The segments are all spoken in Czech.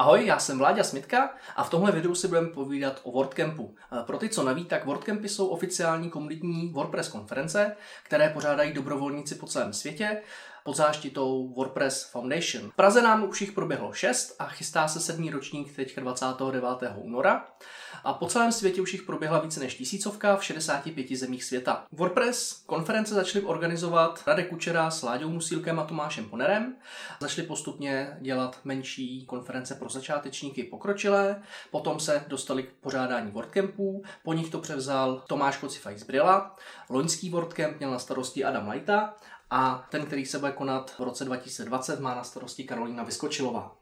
Ahoj, já jsem Vláďa Smitka a v tomhle videu si budeme povídat o WordCampu. Pro ty, co neví, tak WordCampy jsou oficiální komunitní WordPress konference, které pořádají dobrovolníci po celém světě pod záštitou WordPress Foundation. V Praze nám už jich proběhlo 6 a chystá se sedmý ročník teď 29. února. A po celém světě už jich proběhla více než tisícovka v 65 zemích světa. WordPress konference začaly organizovat Radek Kučera s Láďou Musílkem a Tomášem Ponerem. Začali postupně dělat menší konference pro začátečníky pokročilé, potom se dostali k pořádání WordCampů, po nich to převzal Tomáš Kocifaj z Brila, loňský WordCamp měl na starosti Adam Lajta a ten, který se bude konat v roce 2020, má na starosti Karolína Vyskočilová.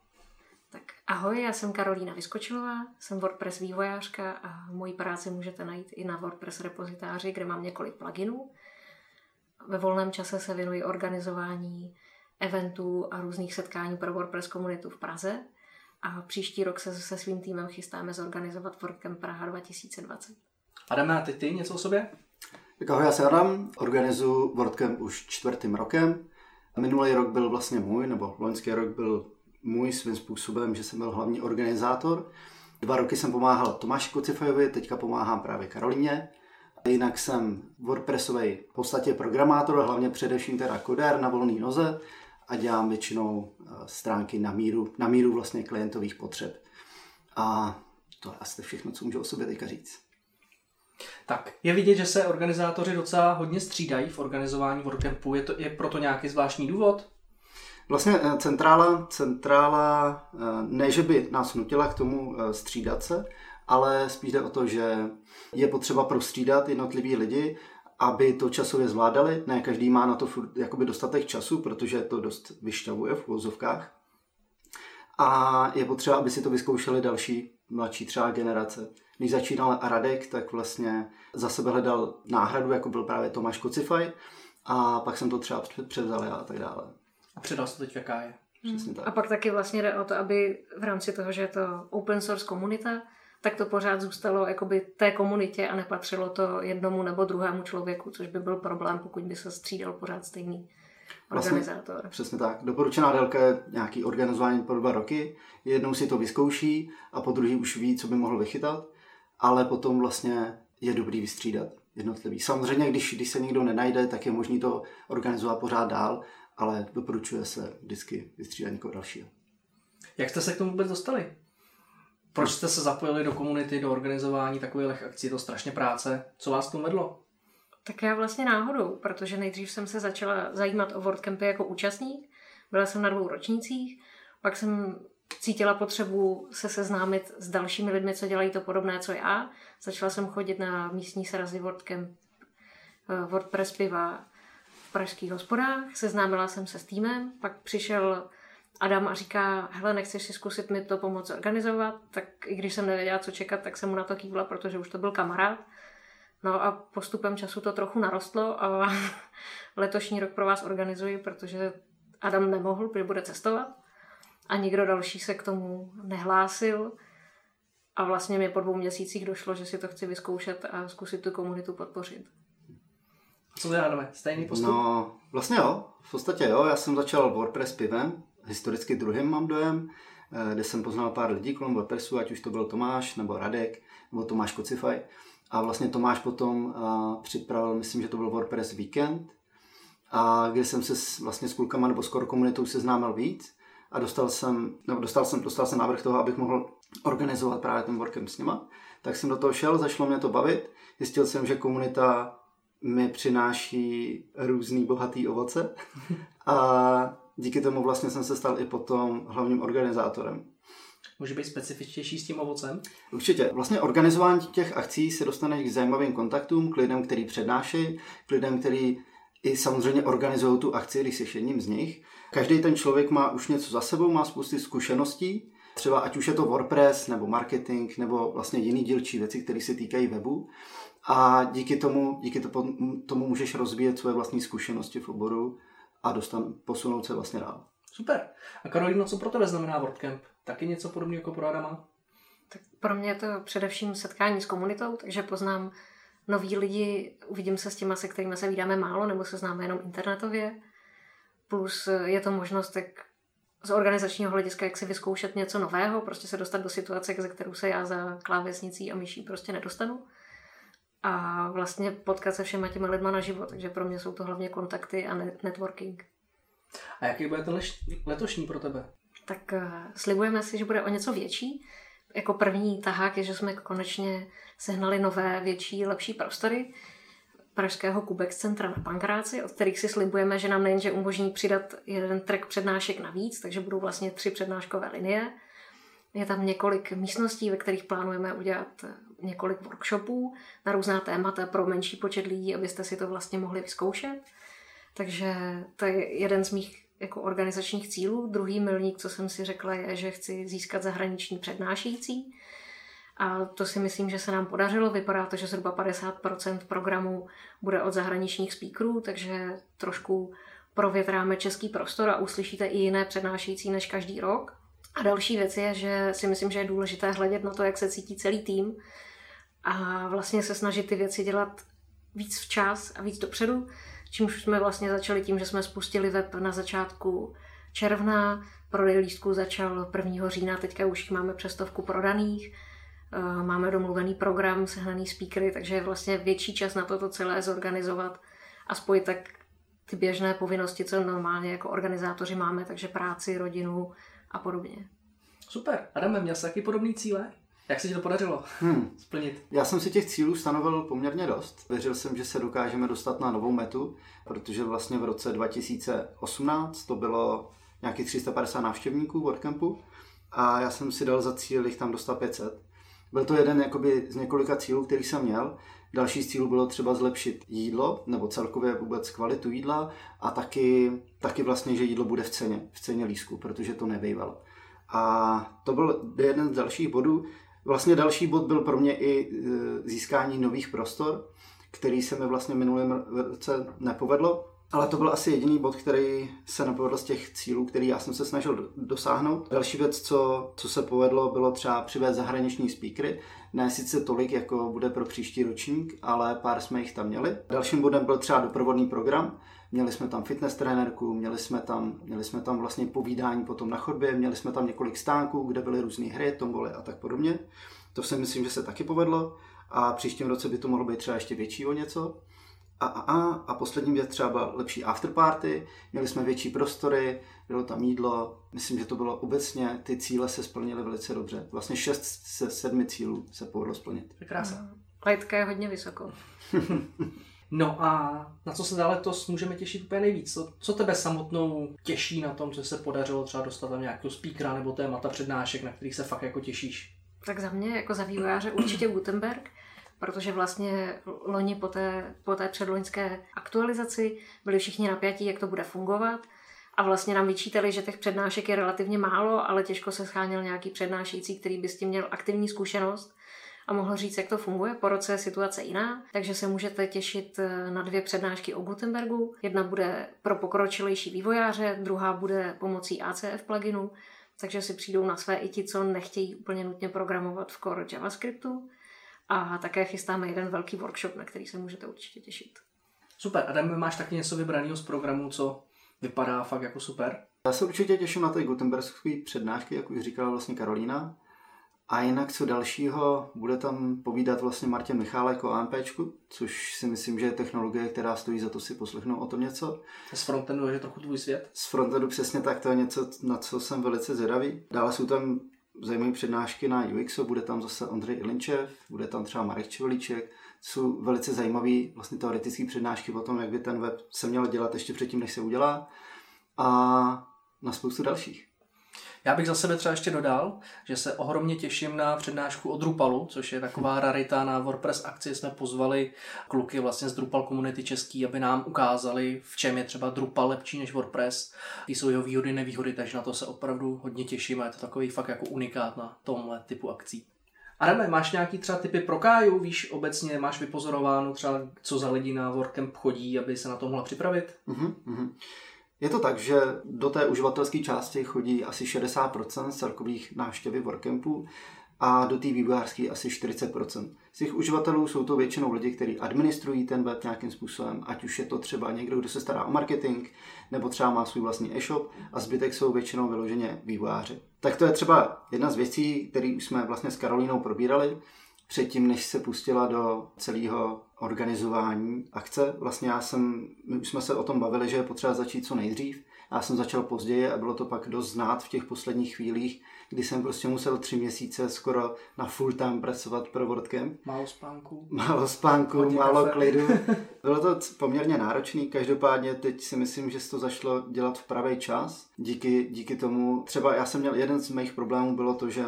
Tak ahoj, já jsem Karolína Vyskočilová, jsem WordPress vývojářka a moji práci můžete najít i na WordPress repozitáři, kde mám několik pluginů. Ve volném čase se věnuji organizování eventů a různých setkání pro WordPress komunitu v Praze a příští rok se se svým týmem chystáme zorganizovat WordCamp Praha 2020. Adame, a ty, ty něco o sobě? Tak ahoj, já se Adam, organizuji WordCamp už čtvrtým rokem. Minulý rok byl vlastně můj, nebo loňský rok byl můj svým způsobem, že jsem byl hlavní organizátor. Dva roky jsem pomáhal Tomáši Kocifajovi, teďka pomáhám právě Karolíně. Jinak jsem WordPressový v podstatě programátor, hlavně především teda koder na volné noze a dělám většinou eh, stránky na míru, na míru vlastně klientových potřeb. A to je asi všechno, co můžu o sobě teďka říct. Tak, je vidět, že se organizátoři docela hodně střídají v organizování WordCampu. Je, to, je proto nějaký zvláštní důvod? Vlastně eh, centrála, centrála eh, ne, že by nás nutila k tomu eh, střídat se, ale spíš jde o to, že je potřeba prostřídat jednotlivý lidi, aby to časově zvládali. Ne každý má na to jakoby dostatek času, protože to dost vyšťavuje v úvozovkách. A je potřeba, aby si to vyzkoušeli další, mladší třeba generace. Když začínal Radek, tak vlastně za sebe hledal náhradu, jako byl právě Tomáš Kocifaj, a pak jsem to třeba převzal a tak dále. A předal se teď jaká je. Přesně tak. A pak taky vlastně jde o to, aby v rámci toho, že je to open source komunita, tak to pořád zůstalo jakoby té komunitě a nepatřilo to jednomu nebo druhému člověku, což by byl problém, pokud by se střídal pořád stejný vlastně organizátor. Vlastně, přesně tak. Doporučená délka je nějaký organizování po dva roky. Jednou si to vyzkouší a po druhý už ví, co by mohl vychytat, ale potom vlastně je dobrý vystřídat jednotlivý. Samozřejmě, když, když se nikdo nenajde, tak je možné to organizovat pořád dál, ale doporučuje se vždycky vystřídat někoho dalšího. Jak jste se k tomu vůbec dostali? Proč jste se zapojili do komunity, do organizování takových akcí? Je to strašně práce. Co vás k tomu vedlo? Tak já vlastně náhodou, protože nejdřív jsem se začala zajímat o WordCampy jako účastník. Byla jsem na dvou ročnících, pak jsem cítila potřebu se seznámit s dalšími lidmi, co dělají to podobné, co já. Začala jsem chodit na místní srazy WordCamp, eh, WordPress piva v pražských hospodách, seznámila jsem se s týmem, pak přišel Adam a říká, hele, nechceš si zkusit mi to pomoct organizovat, tak i když jsem nevěděla, co čekat, tak jsem mu na to kývla, protože už to byl kamarád. No a postupem času to trochu narostlo a letošní rok pro vás organizuji, protože Adam nemohl, protože bude cestovat a nikdo další se k tomu nehlásil. A vlastně mi po dvou měsících došlo, že si to chci vyzkoušet a zkusit tu komunitu podpořit. Co děláme? Stejný postup? No, vlastně jo. V podstatě jo. Já jsem začal WordPress pivem, historicky druhým mám dojem, eh, kde jsem poznal pár lidí kolem WordPressu, ať už to byl Tomáš, nebo Radek, nebo Tomáš Kocifaj. A vlastně Tomáš potom uh, připravil, myslím, že to byl WordPress Weekend, a kde jsem se vlastně s klukama nebo s core komunitou seznámil víc a dostal jsem, nebo dostal jsem, dostal jsem návrh toho, abych mohl organizovat právě ten WordCamp s nima. Tak jsem do toho šel, začalo mě to bavit. Zjistil jsem, že komunita mi přináší různý bohatý ovoce a díky tomu vlastně jsem se stal i potom hlavním organizátorem. Může být specifičtější s tím ovocem? Určitě. Vlastně organizování těch akcí se dostane k zajímavým kontaktům, k lidem, který přednáší, k lidem, který i samozřejmě organizují tu akci, když jsi jedním z nich. Každý ten člověk má už něco za sebou, má spousty zkušeností, třeba ať už je to WordPress, nebo marketing, nebo vlastně jiný dílčí věci, které se týkají webu. A díky tomu, díky tomu můžeš rozvíjet své vlastní zkušenosti v oboru a dostan, posunout se vlastně dál. Super. A Karolíno, co pro tebe znamená WordCamp? Taky něco podobného jako pro Adama? Tak pro mě je to především setkání s komunitou, takže poznám noví lidi, uvidím se s těma, se kterými se vydáme málo, nebo se známe jenom internetově. Plus je to možnost, jak z organizačního hlediska, jak si vyzkoušet něco nového, prostě se dostat do situace, ze kterou se já za klávesnicí a myší prostě nedostanu. A vlastně potkat se všema těma lidma na život, takže pro mě jsou to hlavně kontakty a networking. A jaký bude ten letošní pro tebe? Tak uh, slibujeme si, že bude o něco větší. Jako první tahák je, že jsme konečně sehnali nové, větší, lepší prostory pražského Kubex centra na Pankráci, od kterých si slibujeme, že nám nejenže umožní přidat jeden track přednášek navíc, takže budou vlastně tři přednáškové linie. Je tam několik místností, ve kterých plánujeme udělat několik workshopů na různá témata pro menší počet lidí, abyste si to vlastně mohli vyzkoušet. Takže to je jeden z mých jako organizačních cílů. Druhý milník, co jsem si řekla, je, že chci získat zahraniční přednášející. A to si myslím, že se nám podařilo. Vypadá to, že zhruba 50% programu bude od zahraničních speakerů, takže trošku provětráme český prostor a uslyšíte i jiné přednášející než každý rok. A další věc je, že si myslím, že je důležité hledět na to, jak se cítí celý tým a vlastně se snažit ty věci dělat víc včas a víc dopředu, čímž jsme vlastně začali tím, že jsme spustili web na začátku června, prodej lístků začal 1. října, teďka už máme přestovku prodaných, eh, máme domluvený program, sehnaný speakery, takže je vlastně větší čas na to, to celé zorganizovat a spojit tak ty běžné povinnosti, co normálně jako organizátoři máme, takže práci, rodinu a podobně. Super. Adame, měl jsi taky podobný cíle? Jak se ti to podařilo hmm. splnit? Já jsem si těch cílů stanovil poměrně dost. Věřil jsem, že se dokážeme dostat na novou metu, protože vlastně v roce 2018 to bylo nějakých 350 návštěvníků WordCampu a já jsem si dal za cíl jich tam dostat 500. Byl to jeden jakoby, z několika cílů, který jsem měl. Další z cílů bylo třeba zlepšit jídlo, nebo celkově vůbec kvalitu jídla a taky, taky vlastně, že jídlo bude v ceně, v ceně lísku, protože to nebejvalo. A to byl jeden z dalších bodů. Vlastně další bod byl pro mě i e, získání nových prostor, který se mi vlastně minulém roce nepovedlo. Ale to byl asi jediný bod, který se nepovedl z těch cílů, který já jsem se snažil dosáhnout. Další věc, co, co se povedlo, bylo třeba přivést zahraniční speakery. Ne sice tolik, jako bude pro příští ročník, ale pár jsme jich tam měli. Dalším bodem byl třeba doprovodný program. Měli jsme tam fitness trenérku, měli jsme tam, měli jsme tam vlastně povídání potom na chodbě, měli jsme tam několik stánků, kde byly různé hry, tomboly a tak podobně. To si myslím, že se taky povedlo a příštím roce by to mohlo být třeba ještě větší o něco. A, a, a, a poslední věc třeba byla lepší afterparty, měli jsme větší prostory, bylo tam jídlo, myslím, že to bylo obecně, ty cíle se splnily velice dobře. Vlastně šest ze sedmi cílů se povedlo splnit. Je krása. Lajtka je hodně vysoko. No a na co se dále to můžeme těšit úplně nejvíc? Co, co tebe samotnou těší na tom, co se podařilo třeba dostat tam nějakého speakera nebo témata přednášek, na kterých se fakt jako těšíš? Tak za mě jako za vývojáře určitě Gutenberg, protože vlastně loni po té, po té předloňské aktualizaci byli všichni napjatí, jak to bude fungovat. A vlastně nám vyčítali, že těch přednášek je relativně málo, ale těžko se scháněl nějaký přednášející, který by s tím měl aktivní zkušenost a mohl říct, jak to funguje. Po roce je situace jiná, takže se můžete těšit eh, na dvě přednášky o Gutenbergu. Jedna bude pro pokročilejší vývojáře, druhá bude pomocí ACF pluginu, takže si přijdou na své i ti, co nechtějí úplně nutně programovat v core JavaScriptu. A také chystáme jeden velký workshop, na který se můžete určitě těšit. Super. Adam, máš taky něco vybraného z programu, co vypadá fakt jako super? Já se určitě těším na ty Gutenbergské přednášky, jak už říkala vlastně Karolína. A jinak co dalšího, bude tam povídat vlastně Martin Michálek o AMP, což si myslím, že je technologie, která stojí za to si poslechnout o tom něco. Z frontendu je trochu tvůj svět? Z frontendu přesně tak, to je něco, na co jsem velice zvědavý. Dále jsou tam zajímavé přednášky na UXO, bude tam zase Ondřej Ilinčev, bude tam třeba Marek Čevelíček, jsou velice zajímavé vlastně teoretické přednášky o tom, jak by ten web se měl dělat ještě předtím, než se udělá a na spoustu dalších. Já bych za sebe třeba ještě dodal, že se ohromně těším na přednášku o Drupalu, což je taková rarita na WordPress akci. Jsme pozvali kluky vlastně z Drupal komunity český, aby nám ukázali, v čem je třeba Drupal lepší než WordPress. Ty jsou jeho výhody, nevýhody, takže na to se opravdu hodně těším a je to takový fakt jako unikát na tomhle typu akcí. Adame, máš nějaký třeba typy pro Káju? Víš obecně, máš vypozorováno třeba, co za lidi na WordCamp chodí, aby se na to mohla připravit? Uh-huh, Je to tak, že do té uživatelské části chodí asi 60% z celkových návštěvy WordCampu. a do té vývojářské asi 40%. Z těch uživatelů jsou to většinou lidi, kteří administrují ten web nějakým způsobem, ať už je to třeba někdo, kdo se stará o marketing, nebo třeba má svůj vlastní e-shop a zbytek jsou většinou vyloženě vývojáři. Tak to je třeba jedna z věcí, které jsme vlastně s Karolínou probírali předtím, než se pustila do celého organizování akce. Vlastně já jsem, my už jsme se o tom bavili, že je potřeba začít co nejdřív. Já jsem začal později a bylo to pak dost znát v těch posledních chvílích, kdy jsem prostě musel tři měsíce skoro na full time pracovat pro WordCamp. Málo spánku. Málo spánku, Hodně málo kafe. klidu. Bylo to poměrně náročný, každopádně teď si myslím, že se to zašlo dělat v pravý čas. Díky, díky tomu, třeba já jsem měl, jeden z mých problémů bylo to, že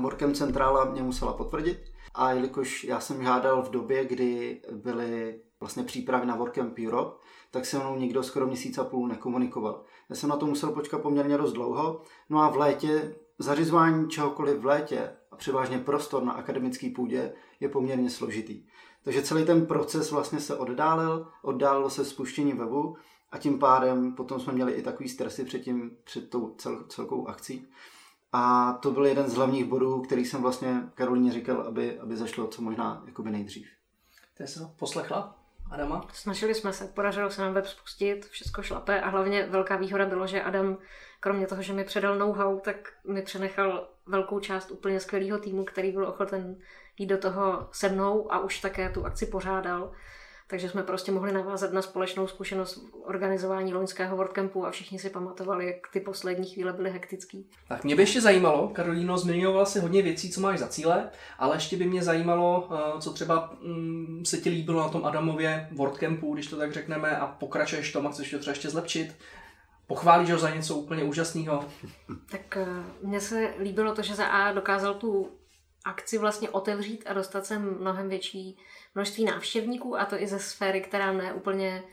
WordCamp centrála mě musela potvrdit, a jelikož já jsem žádal v době, kdy byly vlastně přípravy na WordCamp Europe, tak se mnou nikdo skoro měsíc a půl nekomunikoval. Já jsem na to musel počkat poměrně dost dlouho, no a v létě, zařizování čehokoliv v létě a převážně prostor na akademické půdě je poměrně složitý. Takže celý ten proces vlastně se oddálil, oddálilo se spuštění webu a tím pádem potom jsme měli i takový stresy před, tím, před tou cel, celkou akcí. A to byl jeden z hlavních bodů, který jsem vlastně Karolíně říkal, aby, aby zašlo co možná jakoby nejdřív. Ty jsi to poslechla? Adama? Snažili jsme se, podařilo se nám web spustit, všechno šlape a hlavně velká výhoda bylo, že Adam, kromě toho, že mi předal know-how, tak mi přenechal velkou část úplně skvělého týmu, který byl ochoten jít do toho se mnou a už také tu akci pořádal. Takže jsme prostě mohli navázat na společnou zkušenost organizování loňského WordCampu a všichni si pamatovali, jak ty poslední chvíle byly hektický. Tak mě by ještě zajímalo, Karolíno, zmiňovala si hodně věcí, co máš za cíle, ale ještě by mě zajímalo, eh, co třeba mm, se ti líbilo na tom Adamově WordCampu, když to tak řekneme, a pokračuješ tom a chceš to třeba ještě zlepšit. Pochválíš ho za něco úplně úžasného? Tak eh, mně se líbilo to, že za A dokázal tu akci vlastně otevřít a dostat sem mnohem větší množství návštěvníků a to i ze sféry, která ne úplně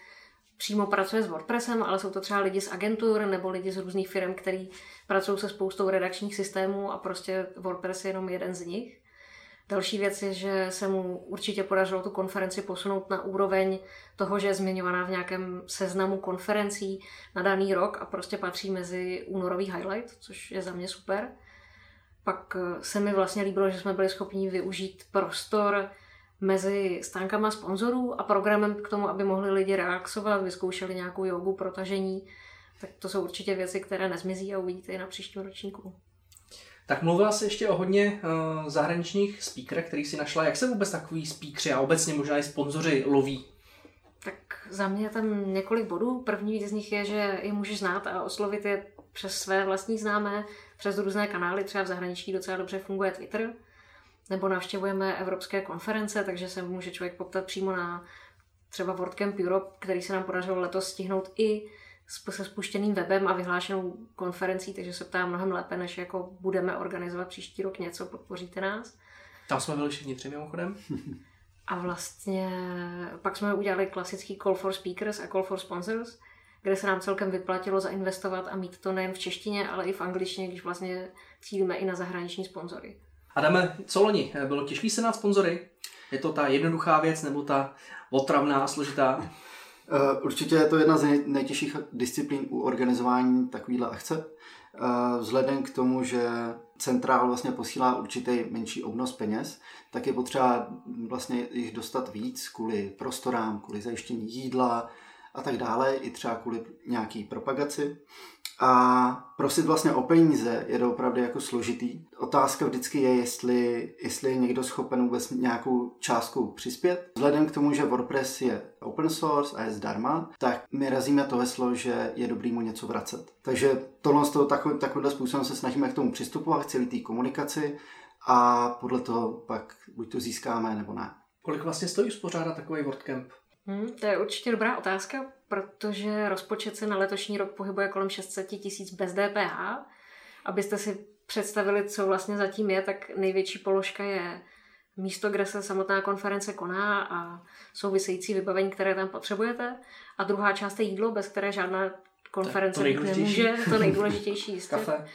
přímo pracuje s WordPressem, ale jsou to třeba lidi z agentur nebo lidi z různých firm, kteří pracují se spoustou redakčních systémů a prostě WordPress je jenom jeden z nich. Další věc je, že se mu určitě podařilo tu konferenci posunout na úroveň toho, že je zmiňovaná v nějakém seznamu konferencí na daný rok a prostě patří mezi únorový highlight, což je za mě super. Pak se mi vlastně líbilo, že jsme byli schopni využít prostor mezi stánkama sponzorů a programem k tomu, aby mohli lidi relaxovat, vyzkoušeli nějakou jogu, protažení. Tak to jsou určitě věci, které nezmizí a uvidíte i na příštím ročníku. Tak mluvila jsi ještě o hodně uh, zahraničních speakerech, který si našla. Jak se vůbec takový speakeři a obecně možná i sponzoři loví? Tak za mě je tam několik bodů. První z nich je, že je můžeš znát a oslovit je přes své vlastní známé, přes různé kanály, třeba v zahraničí docela dobře funguje Twitter nebo navštěvujeme evropské konference, takže se může člověk poptat přímo na třeba WordCamp Europe, který se nám podařilo letos stihnout i se spuštěným webem a vyhlášenou konferencí, takže se ptá mnohem lépe, než jako budeme organizovat příští rok něco, podpoříte nás. Tam jsme byli všichni tři mimochodem. A vlastně pak jsme udělali klasický Call for Speakers a Call for Sponsors, kde se nám celkem vyplatilo zainvestovat a mít to nejen v češtině, ale i v angličtině, když vlastně cílíme i na zahraniční sponzory. Adame, co loni? Bylo těžké se na sponzory? Je to ta jednoduchá věc nebo ta otravná a složitá? Eh, určitě je to jedna z nejtěžších disciplín u organizování takovéhle akce. Eh, vzhledem k tomu, že centrál vlastně posílá určitý menší obnos peněz, tak je potřeba vlastně jich dostat víc kvůli prostorám, kvůli zajištění jídla a tak dále, i třeba kvůli nějaký propagaci. A prosit vlastně o peníze je opravdu jako složitý. Otázka vždycky je, jestli, jestli je někdo schopen vůbec nějakou částkou přispět. Vzhledem k tomu, že WordPress je open source a je zdarma, tak my razíme to heslo, že je dobrý mu něco vracet. Takže tohle, toho, takový, takovýmhle způsobem se snažíme k tomu přistupovat, k celé té komunikaci a podle toho pak buď to získáme nebo ne. Kolik vlastně stojí uspořádat takový WordCamp? Hmm, to je určitě dobrá otázka, protože rozpočet se na letošní rok pohybuje kolem 600 tisíc bez DPH. Abyste si představili, co vlastně zatím je, tak největší položka je místo, kde se samotná konference koná a související vybavení, které tam potřebujete. A druhá část je jídlo, bez které žádná konference to nemůže. To nejdůležitější jistě. Kafe.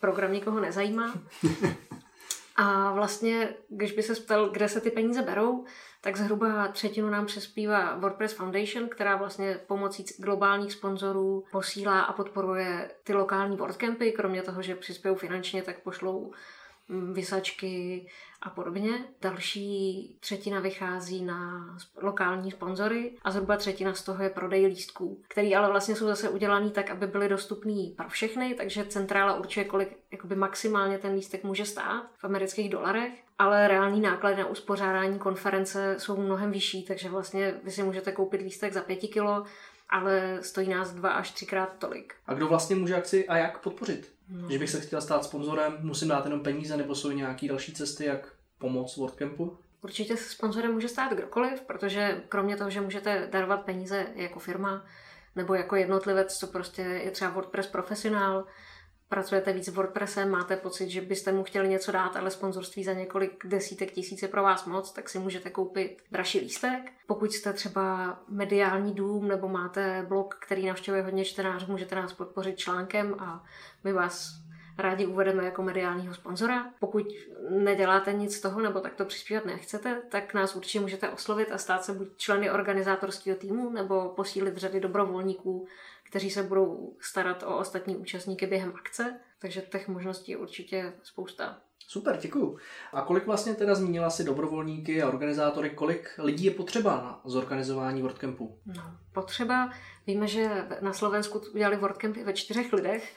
Program nikoho nezajímá. A vlastně, když by se ptal, kde se ty peníze berou, tak zhruba třetinu nám přespívá WordPress Foundation, která vlastně pomocí globálních sponzorů posílá a podporuje ty lokální WordCampy, kromě toho, že přispějí finančně, tak pošlou mm, vysačky a podobně. Další třetina vychází na lokální sponzory a zhruba třetina z toho je prodej lístků, který ale vlastně jsou zase udělaný tak, aby byly dostupný pro všechny, takže centrála určuje, kolik jakoby maximálně ten lístek může stát v amerických dolarech, ale reální náklady na uspořádání konference jsou mnohem vyšší, takže vlastně vy si můžete koupit lístek za pěti kilo, ale stojí nás dva až třikrát tolik. A kdo vlastně může akci a jak podpořit? No. Že bych se chtěl stát sponzorem, musím dát jenom peníze, nebo jsou nějaké další cesty, jak pomoct WordCampu? Určitě se sponzorem může stát kdokoliv, protože kromě toho, že můžete darovat peníze jako firma nebo jako jednotlivec, co prostě je třeba WordPress profesionál, pracujete víc s WordPressem, máte pocit, že byste mu chtěli něco dát, ale sponzorství za několik desítek tisíc je pro vás moc, tak si můžete koupit dražší lístek. Pokud jste třeba mediální dům nebo máte blog, který navštěvuje hodně čtenářů, můžete nás podpořit článkem a my vás rádi uvedeme jako mediálního sponzora. Pokud neděláte nic z toho nebo takto přispívat nechcete, tak nás určitě můžete oslovit a stát se buď členy organizátorského týmu nebo posílit řady dobrovolníků, kteří se budou starat o ostatní účastníky během akce. Takže těch možností je určitě spousta. Super, děkuju. A kolik vlastně teda zmínila si dobrovolníky a organizátory, kolik lidí je potřeba na zorganizování WordCampu? No, potřeba, víme, že na Slovensku udělali WordCampy ve čtyřech lidech,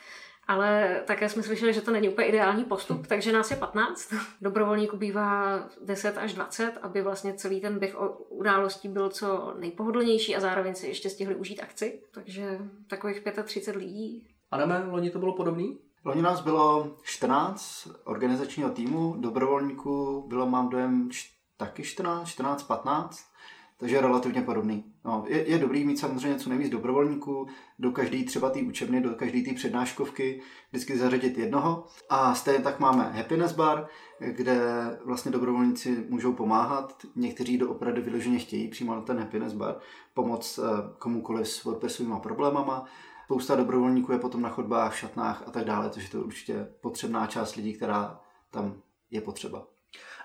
ale také jsme slyšeli, že to není úplně ideální postup, takže nás je 15. Dobrovolníků bývá 10 až 20, aby vlastně celý ten běh událostí byl co nejpohodlnější a zároveň si ještě stihli užít akci. Takže takových 35 lidí. Adame, loni to bylo podobný? Loni nás bylo 14 organizačního týmu, dobrovolníků bylo, mám dojem, taky 14, 14, 15 takže je relativně podobný. No, je, je dobrý mít samozřejmě co nejvíc dobrovolníků, do každé třeba té učebny, do každé té přednáškovky vždycky zařadit jednoho. A stejně tak máme Happiness Bar, kde vlastně dobrovolníci můžou pomáhat. Někteří do opravdu vyloženě chtějí přímo na ten Happiness Bar pomoct eh, komukoliv s WordPressovými problémama. Spousta dobrovolníků je potom na chodbách, šatnách a tak dále, takže to je určitě potřebná část lidí, která tam je potřeba.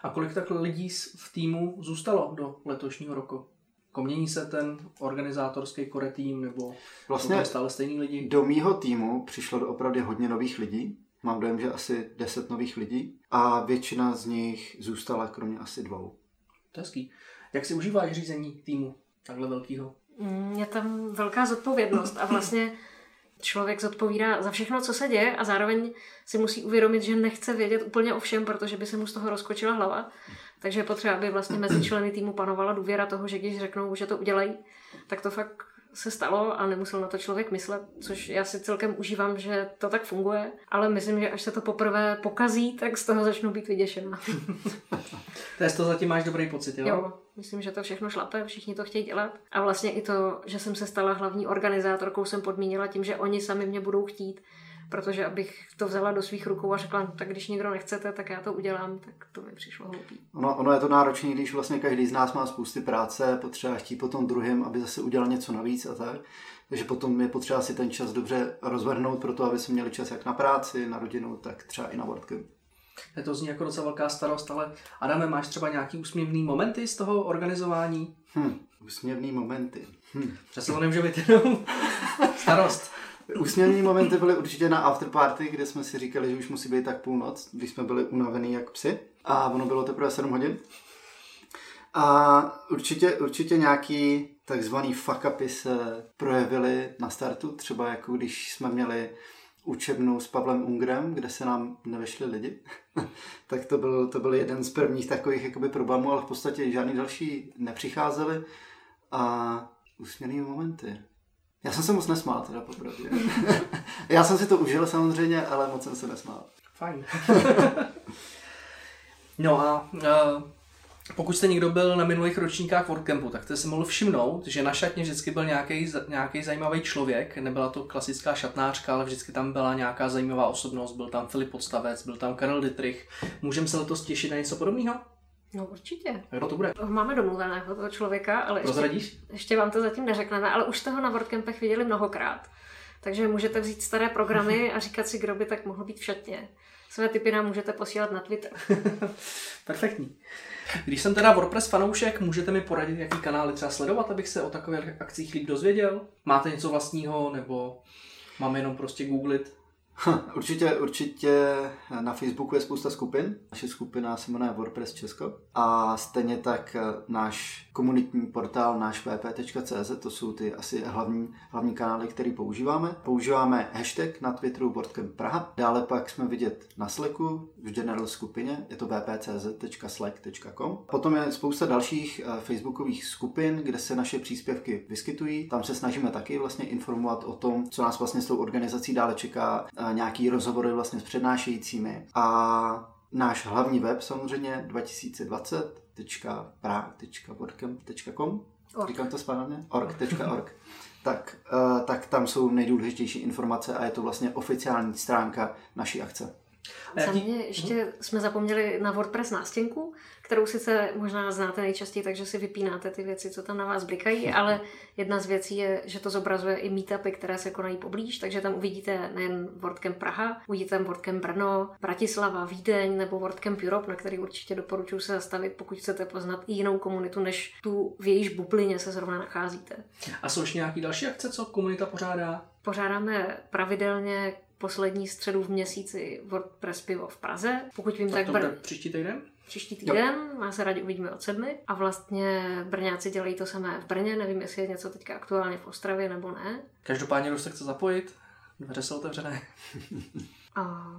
A kolik tak lidí v týmu zůstalo do letošního roku? Mění se ten organizátorský core tým nebo vlastně stále stejní lidi? Do mýho týmu přišlo do opravdu hodně nových lidí. Mám dojem, že asi 10 nových lidí a většina z nich zůstala kromě asi dvou. To hezký. Jak si užíváš řízení týmu takhle velkého? Mm, je tam velká zodpovědnost a vlastně člověk zodpovídá za všechno, co se děje a zároveň si musí uvědomit, že nechce vědět úplně o všem, protože by se mu z toho rozkočila hlava. Takže je potřeba, aby vlastně mezi členy týmu panovala důvěra toho, že když řeknou, že to udělají, tak to fakt se stalo a nemusel na to člověk myslet, což já si celkem užívám, že to tak funguje, ale myslím, že až se to poprvé pokazí, tak z toho začnu být vyděšená. to je z toho zatím máš dobrý pocit, jo? Jo, myslím, že to všechno šlape, všichni to chtějí dělat. A vlastně i to, že jsem se stala hlavní organizátorkou, jsem podmínila tím, že oni sami mě budou chtít protože abych to vzala do svých rukou a řekla, no, tak když někdo nechcete, tak já to udělám, tak to mi přišlo hloupý. Ono, ono je to náročné, když vlastně každý z nás má spousty práce, potřeba chtít potom druhým, aby zase udělal něco navíc a tak. Takže potom je potřeba si ten čas dobře rozvrhnout pro to, aby jsme měli čas jak na práci, na rodinu, tak třeba i na WordCamp. Je to zní jako docela velká starost, ale Adame, máš třeba nějaký úsměvný momenty z toho organizování? Hm, úsměvný momenty. Hm. Přesně to nemůže být jenom starost. Úsměvní momenty byly určitě na afterparty, kde jsme si říkali, že už musí být tak půlnoc, když jsme byli unavený jak psy. A ono bylo teprve 7 hodin. A určitě, určitě nějaký takzvaný fuck upy se projevily na startu, třeba jako když jsme měli učebnu s Pavlem Ungrem, kde se nám nevešli lidi, tak to byl, to byl jeden z prvních takových jakoby problémů, ale v podstatě žádný další nepřicházeli a úsměvný momenty. Já jsem se moc nesmál, teda popravdě. Já jsem si to užil samozřejmě, ale moc jsem se nesmál. Fajn. no a uh, pokud jste někdo byl na minulých ročníkách WordCampu, tak jste si mohl všimnout, že na šatně vždycky byl nějaký, zajímavý člověk. Nebyla to klasická šatnářka, ale vždycky tam byla nějaká zajímavá osobnost. Byl tam Filip Podstavec, byl tam Karel Dietrich. Můžeme se letos těšit na něco podobného? No určitě. Kdo to bude? Máme domluveného toho člověka, ale ještě, ještě vám to zatím neřekneme, ale už jste ho na WordCampech viděli mnohokrát. Takže můžete vzít staré programy a říkat si, kdo by tak mohl být v šatně. Své typy nám můžete posílat na Twitter. Perfektní. Když jsem teda WordPress fanoušek, můžete mi poradit, jaký kanály třeba sledovat, abych se o takových akcích líp dozvěděl? Máte něco vlastního, nebo mám jenom prostě googlit? Určitě, určitě na Facebooku je spousta skupin. Naše skupina se jmenuje WordPress Česko a stejně tak náš komunitní portál náš vp.cz, to jsou ty asi hlavní, hlavní kanály, které používáme. Používáme hashtag na Twitteru WordCamp Praha. Dále pak jsme vidět na Slacku, v general skupině, je to vpcz.slack.com. Potom je spousta dalších eh, facebookových skupin, kde se naše příspěvky vyskytují. Tam se snažíme taky vlastně informovat o tom, co nás vlastně s tou organizací dále čeká, eh, nějaký rozhovory vlastně s přednášejícími a náš hlavní web samozřejmě 2020.pra.wordcamp.com Říkám to správně? org.org. tak, uh, tak tam jsou nejdůležitější informace a je to vlastně oficiální stránka naší akce. Za mě ještě hmm. jsme zapomněli na WordPress nástěnku, kterou sice možná znáte nejčastěji, takže si vypínáte ty věci, co tam na vás blikají, ale jedna z věcí je, že to zobrazuje i meetupy, které se konají poblíž, takže tam uvidíte nejen WordCamp Praha, uvidíte tam WordCamp Brno, Bratislava, Vídeň nebo WordCamp Europe, na který určitě doporučuji se zastavit, pokud chcete poznat i jinou komunitu, než tu v jejíž bublině se zrovna nacházíte. A jsou ještě nějaké další akce, co komunita pořádá? Pořádáme pravidelně poslední středu v měsíci WordPress pivo v Praze. Pokud vím, tak, tak to příští týden? Příští týden, má se rádi uvidíme od sedmi. A vlastně Brňáci dělají to samé v Brně, nevím, jestli je něco teďka aktuálně v Ostravě nebo ne. Každopádně, kdo se chce zapojit, dveře jsou otevřené. A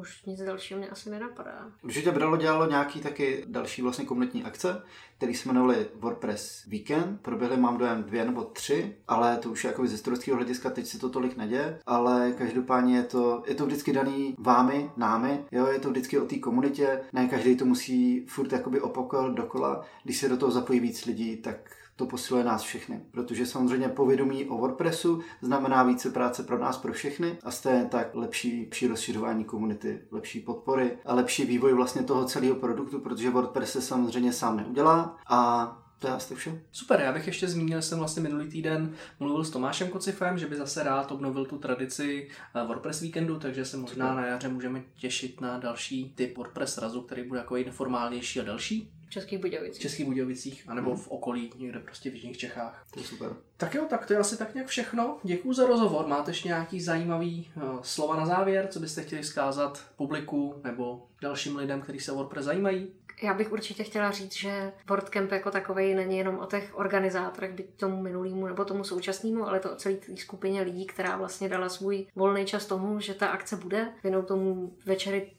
už nic dalšího mě asi nenapadá. Určitě Bralo dělalo nějaký taky další vlastně komunitní akce, který se jmenovali WordPress Weekend. Proběhly mám dojem dvě nebo tři, ale to už je jako z historického hlediska, teď se to tolik neděje, ale každopádně je to, je to vždycky daný vámi, námi, jo, je to vždycky o té komunitě, ne každý to musí furt jakoby opakovat dokola, když se do toho zapojí víc lidí, tak to posiluje nás všechny. Protože samozřejmě povědomí o WordPressu znamená více práce pro nás, pro všechny a stejně tak lepší, lepší rozšiřování komunity, lepší podpory a lepší vývoj vlastně toho celého produktu, protože WordPress se samozřejmě sám neudělá a to je asi vše. Super, já bych ještě zmínil, jsem vlastně minulý týden mluvil s Tomášem Kocifem, že by zase rád obnovil tu tradici eh, WordPress víkendu, takže se možná na jaře můžeme těšit na další typ WordPress razu, který bude jako neformálnější a další. V Českých Budějovicích. V Českých Budějovicích, anebo v okolí, někde prostě v jižních Čechách. To je super. Tak jo, tak to je asi tak nějak všechno. Děkuji za rozhovor. Máte ještě nějaký zajímavý uh, slova na závěr, co byste chtěli zkázat publiku nebo dalším lidem, kteří se o WordPress zajímají? Já bych určitě chtěla říct, že WordCamp jako takový není jenom o těch organizátorech, byť tomu minulýmu nebo tomu současnému, ale to o celé té skupině lidí, která vlastně dala svůj volný čas tomu, že ta akce bude. Věnou tomu večery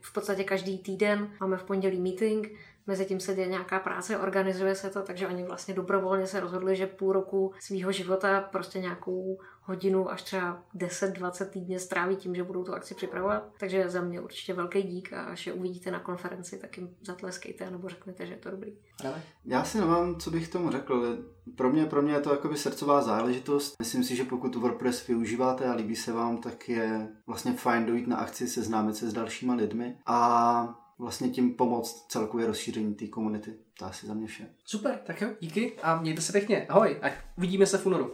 v podstatě každý týden. Máme v pondělí meeting, mezi tím se děje nějaká práce, organizuje se to, takže oni vlastně dobrovolně se rozhodli, že půl roku svého života prostě nějakou hodinu až třeba 10-20 týdně stráví tím, že budou tu akci připravovat. Takže za mě určitě velký dík a až je uvidíte na konferenci, tak jim zatleskejte nebo řeknete, že je to dobrý. Já si nemám, co bych tomu řekl. Pro mě, pro mě je to jakoby srdcová záležitost. Myslím si, že pokud WordPress využíváte a líbí se vám, tak je vlastně fajn dojít na akci, seznámit se s dalšíma lidmi a vlastně tím pomoct celkově rozšíření té komunity. To asi za mě vše. Super, tak jo, díky a mějte se pěkně. Ahoj a uvidíme se v únoru.